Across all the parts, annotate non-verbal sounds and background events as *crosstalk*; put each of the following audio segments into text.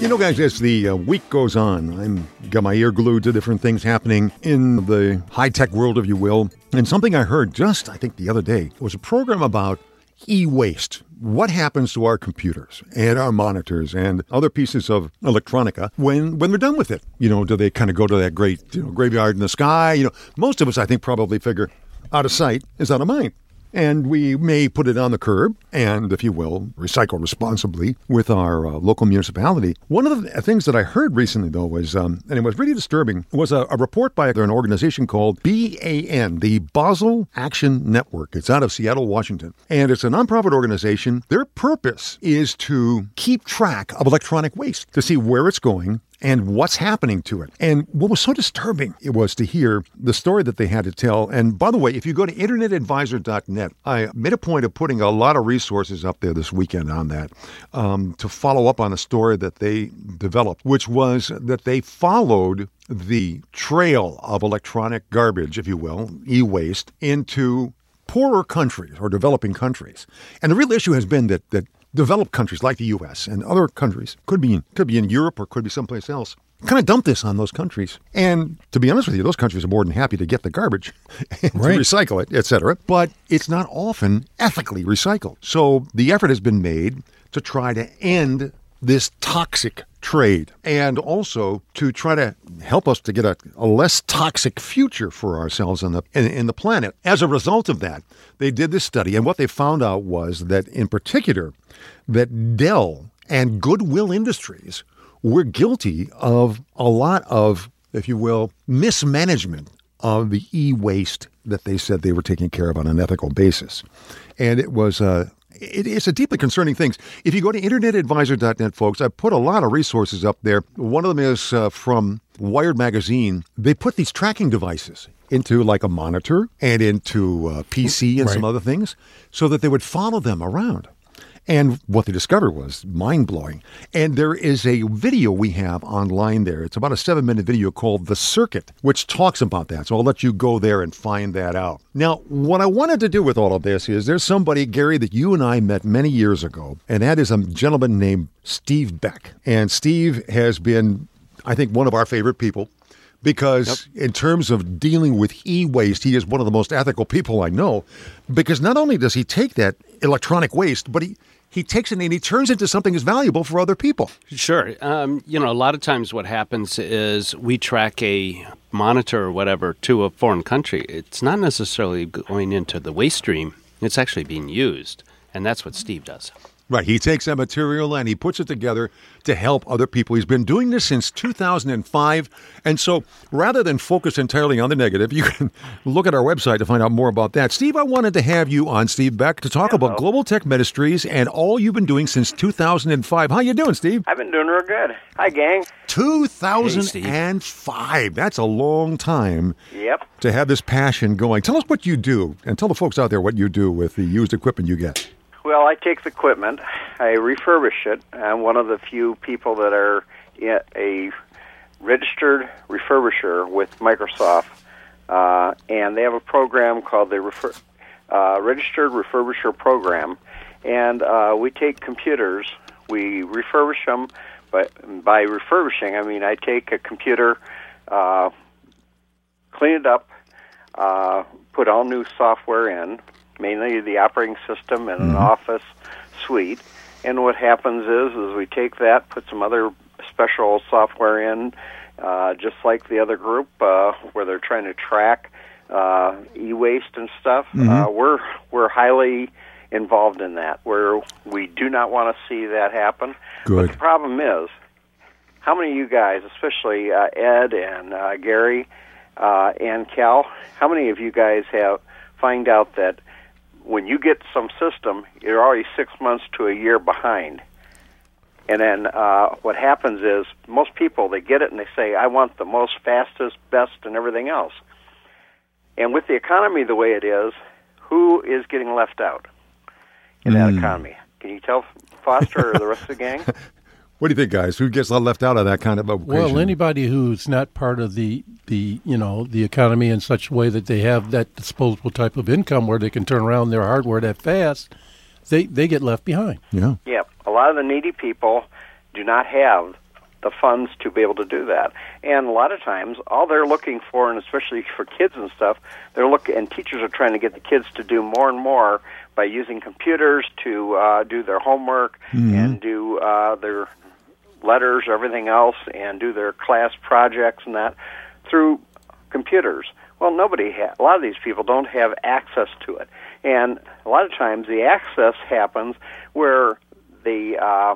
You know, guys, as the uh, week goes on, I'm got my ear glued to different things happening in the high tech world, if you will. And something I heard just, I think, the other day was a program about e waste. What happens to our computers and our monitors and other pieces of electronica when, when they're done with it? You know, do they kind of go to that great you know, graveyard in the sky? You know, most of us, I think, probably figure out of sight is out of mind. And we may put it on the curb and, if you will, recycle responsibly with our uh, local municipality. One of the things that I heard recently, though, was, um, and it was really disturbing, was a, a report by an organization called BAN, the Basel Action Network. It's out of Seattle, Washington. And it's a nonprofit organization. Their purpose is to keep track of electronic waste, to see where it's going, and what's happening to it. And what was so disturbing it was to hear the story that they had to tell. And by the way, if you go to internetadvisor.net, I made a point of putting a lot of resources up there this weekend on that um, to follow up on the story that they developed, which was that they followed the trail of electronic garbage, if you will, e waste, into poorer countries or developing countries. And the real issue has been that, that developed countries like the U.S. and other countries could be could be in Europe or could be someplace else. Kind of dump this on those countries, and to be honest with you, those countries are more than happy to get the garbage *laughs* and Right. to recycle it, etc. But it's not often ethically recycled. So the effort has been made to try to end this toxic trade and also to try to help us to get a, a less toxic future for ourselves and the in, in the planet. As a result of that, they did this study, and what they found out was that, in particular, that Dell and Goodwill Industries were guilty of a lot of, if you will, mismanagement of the e-waste that they said they were taking care of on an ethical basis, and it was uh, it is a deeply concerning thing. If you go to internetadvisor.net, folks, I put a lot of resources up there. One of them is uh, from Wired Magazine. They put these tracking devices into like a monitor and into uh, PC and some other things so that they would follow them around. And what they discovered was mind blowing. And there is a video we have online there. It's about a seven minute video called The Circuit, which talks about that. So I'll let you go there and find that out. Now, what I wanted to do with all of this is there's somebody, Gary, that you and I met many years ago, and that is a gentleman named Steve Beck. And Steve has been, I think, one of our favorite people because in terms of dealing with e-waste he is one of the most ethical people i know because not only does he take that electronic waste but he he takes it and he turns it into something that's valuable for other people Sure. Um, you know, a lot of times what happens is we track a monitor or whatever to a foreign country. It's not necessarily going into the waste stream, it's actually being used. And that's what Steve does. Right he takes that material and he puts it together to help other people he's been doing this since 2005 and so rather than focus entirely on the negative you can *laughs* look at our website to find out more about that steve i wanted to have you on steve beck to talk about global tech ministries and all you've been doing since 2005 how you doing steve I've been doing real good. Hi, gang. 2005. That's a long time Yep. to have this passion going. Tell us what you do, and tell the folks out there what you do with the used equipment you get. Well, I take the equipment, I refurbish it. I'm one of the few people that are a registered refurbisher with Microsoft, uh, and they have a program called the refer- uh, Registered Refurbisher Program. And uh, we take computers, we refurbish them. But by refurbishing, I mean I take a computer, uh, clean it up, uh, put all new software in, mainly the operating system and an office suite. And what happens is, is we take that, put some other special software in, uh, just like the other group, uh, where they're trying to track uh, e-waste and stuff. Uh, we're we're highly involved in that. Where we do not want to see that happen. Good. But the problem is, how many of you guys, especially uh, Ed and uh, Gary uh, and Cal, how many of you guys have find out that when you get some system, you're already six months to a year behind? And then uh, what happens is most people they get it and they say, "I want the most fastest, best, and everything else." And with the economy the way it is, who is getting left out in that economy? Can you tell Foster or the rest of the gang? *laughs* What do you think, guys? Who gets left out of that kind of equation? Well, anybody who's not part of the the you know the economy in such a way that they have that disposable type of income where they can turn around their hardware that fast, they they get left behind. yeah. Yeah, a lot of the needy people do not have the funds to be able to do that. And a lot of times, all they're looking for, and especially for kids and stuff, they're looking, and teachers are trying to get the kids to do more and more by using computers to uh, do their homework and do uh, their letters, everything else, and do their class projects and that through computers. Well, nobody ha- a lot of these people don't have access to it, and a lot of times the access happens where the uh,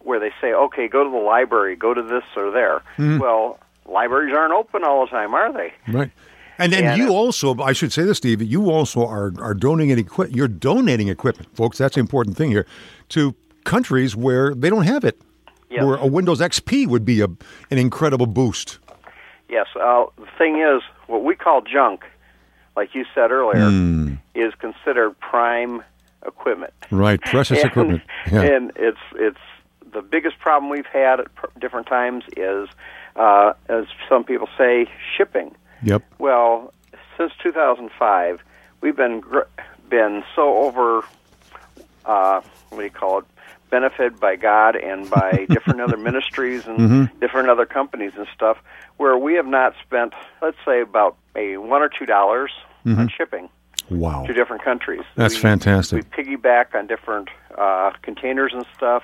where they say, "Okay, go to the library, go to this or there." Well, libraries aren't open all the time, are they? Right. And then And you also, I should say this, Steve. You also are are donating equipment. You're donating equipment, folks. That's the important thing here to countries where they don't have it. Yes. Where a Windows XP would be a an incredible boost. Yes. Uh, the thing is, what we call junk, like you said earlier, Hmm. is considered prime equipment. Right, precious and, equipment. *laughs* Yeah. And it's it's the biggest problem we've had at pr- different times is, uh, as some people say, shipping. Yep. Well, since 2005, we've been gr- been so over, uh, what do you call it, benefited by God and by *laughs* different other ministries and Mm-hmm. different other companies and stuff, where we have not spent, let's say, about a one or two dollars on shipping Wow. to different countries. Mm-hmm. That's We- fantastic. We piggyback on different uh, containers and stuff.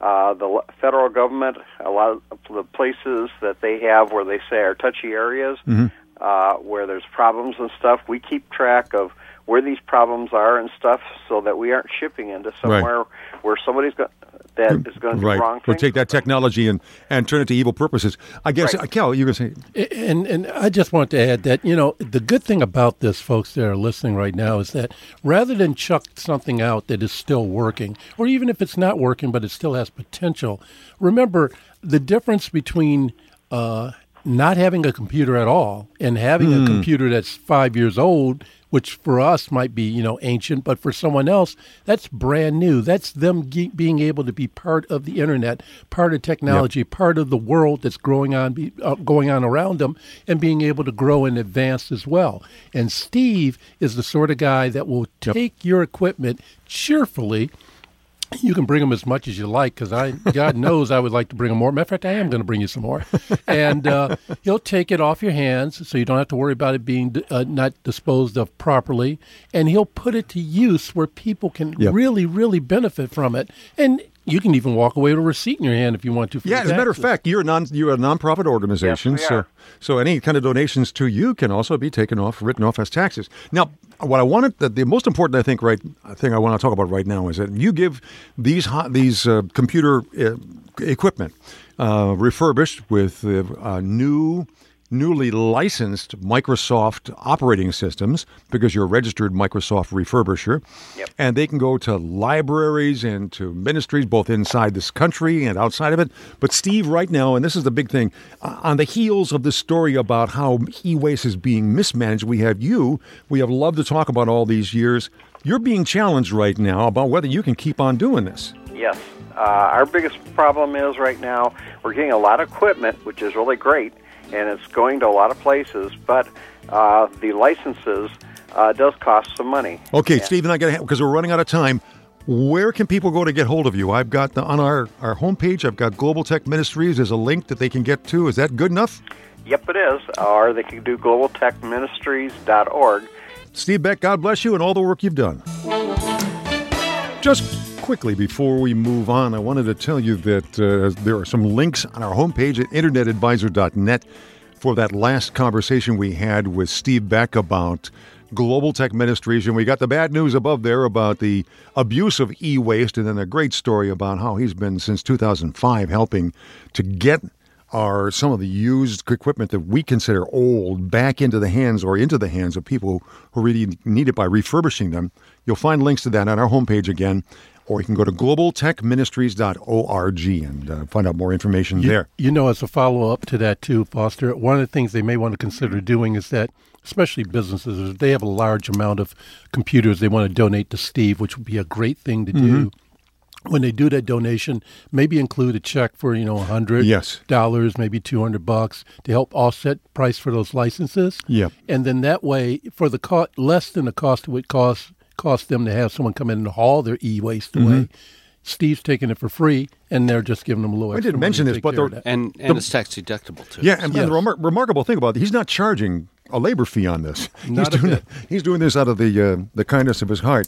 Uh, the federal government, a lot of the places that they have where they say are touchy areas, Mm-hmm. uh, where there's problems and stuff, we keep track of where these problems are and stuff, so that we aren't shipping into somewhere where somebody's go- that is going to do Right. wrong We'll take that technology and, and turn it to evil purposes. I guess, Right. Cal, you were going to say, And and I just want to add that you know the good thing about this, folks that are listening right now, is that rather than chuck something out that is still working, or even if it's not working but it still has potential, remember the difference between uh, not having a computer at all and having a computer that's five years old, which for us might be you know ancient, but for someone else that's brand new. That's them ge- being able to be part of the internet, part of technology, part of the world that's growing on be, uh, going on around them, and being able to grow and advance as well. And Steve is the sort of guy that will take your equipment cheerfully. You can bring them as much as you like because I, God knows, I would like to bring them more. Matter of fact, I am going to bring you some more, and uh, he'll take it off your hands, so you don't have to worry about it being uh, not disposed of properly, and he'll put it to use where people can Yep. really, really benefit from it, and you can even walk away with a receipt in your hand if you want to. For yeah, as a matter of fact, you're a non you're a nonprofit organization, Yes, so are. so any kind of donations to you can also be taken off, written off as taxes. Now, what I wanted, the, the most important, I think, right thing I want to talk about right now is that you give these hot, these uh, computer uh, equipment uh, refurbished with uh, uh, new. Newly licensed Microsoft operating systems because you're a registered Microsoft refurbisher. Yep. And they can go to libraries and to ministries both inside this country and outside of it. But Steve, right now, and this is the big thing, uh, on the heels of this story about how e-waste is being mismanaged, we have you. We have loved to talk about all these years. You're being challenged right now about whether you can keep on doing this. Yes. Uh, our biggest problem is right now we're getting a lot of equipment, which is really great, and it's going to a lot of places, but uh, the licenses uh, does cost some money. Okay, Yeah. Steve and I got to because we're running out of time. Where can people go to get hold of you? I've got the, on our, our homepage, I've got Global Tech Ministries. There's a link that they can get to. Is that good enough? Yep, it is. Or they can do globaltechministries.org. Steve Beck, God bless you and all the work you've done. Just quickly before we move on, I wanted to tell you that uh, there are some links on our homepage at internetadvisor.net for that last conversation we had with Steve Beck about Global Tech Ministries. And we got the bad news above there about the abuse of e waste, and then a great story about how he's been since 2005 helping to get are some of the used equipment that we consider old back into the hands or into the hands of people who really need it by refurbishing them. You'll find links to that on our homepage again, or you can go to globaltechministries.org and uh, find out more information You, there. you know, as a follow up to that too, Foster, one of the things they may want to consider doing is that, especially businesses, if they have a large amount of computers they want to donate to Steve, which would be a great thing to do. When they do that donation, maybe include a check for you know a hundred Yes. dollars, maybe two hundred bucks to help offset price for those licenses. Yep. and then that way, for the cost less than the cost it would cost cost them to have someone come in and haul their e waste away, Steve's taking it for free, and they're just giving them a little. I didn't mention this, but care of the- that. and and it's tax deductible too. Yeah, and, and the remar- remarkable thing about it, he's not charging a labor fee on this. He's doing bit. he's doing this out of the uh, the kindness of his heart.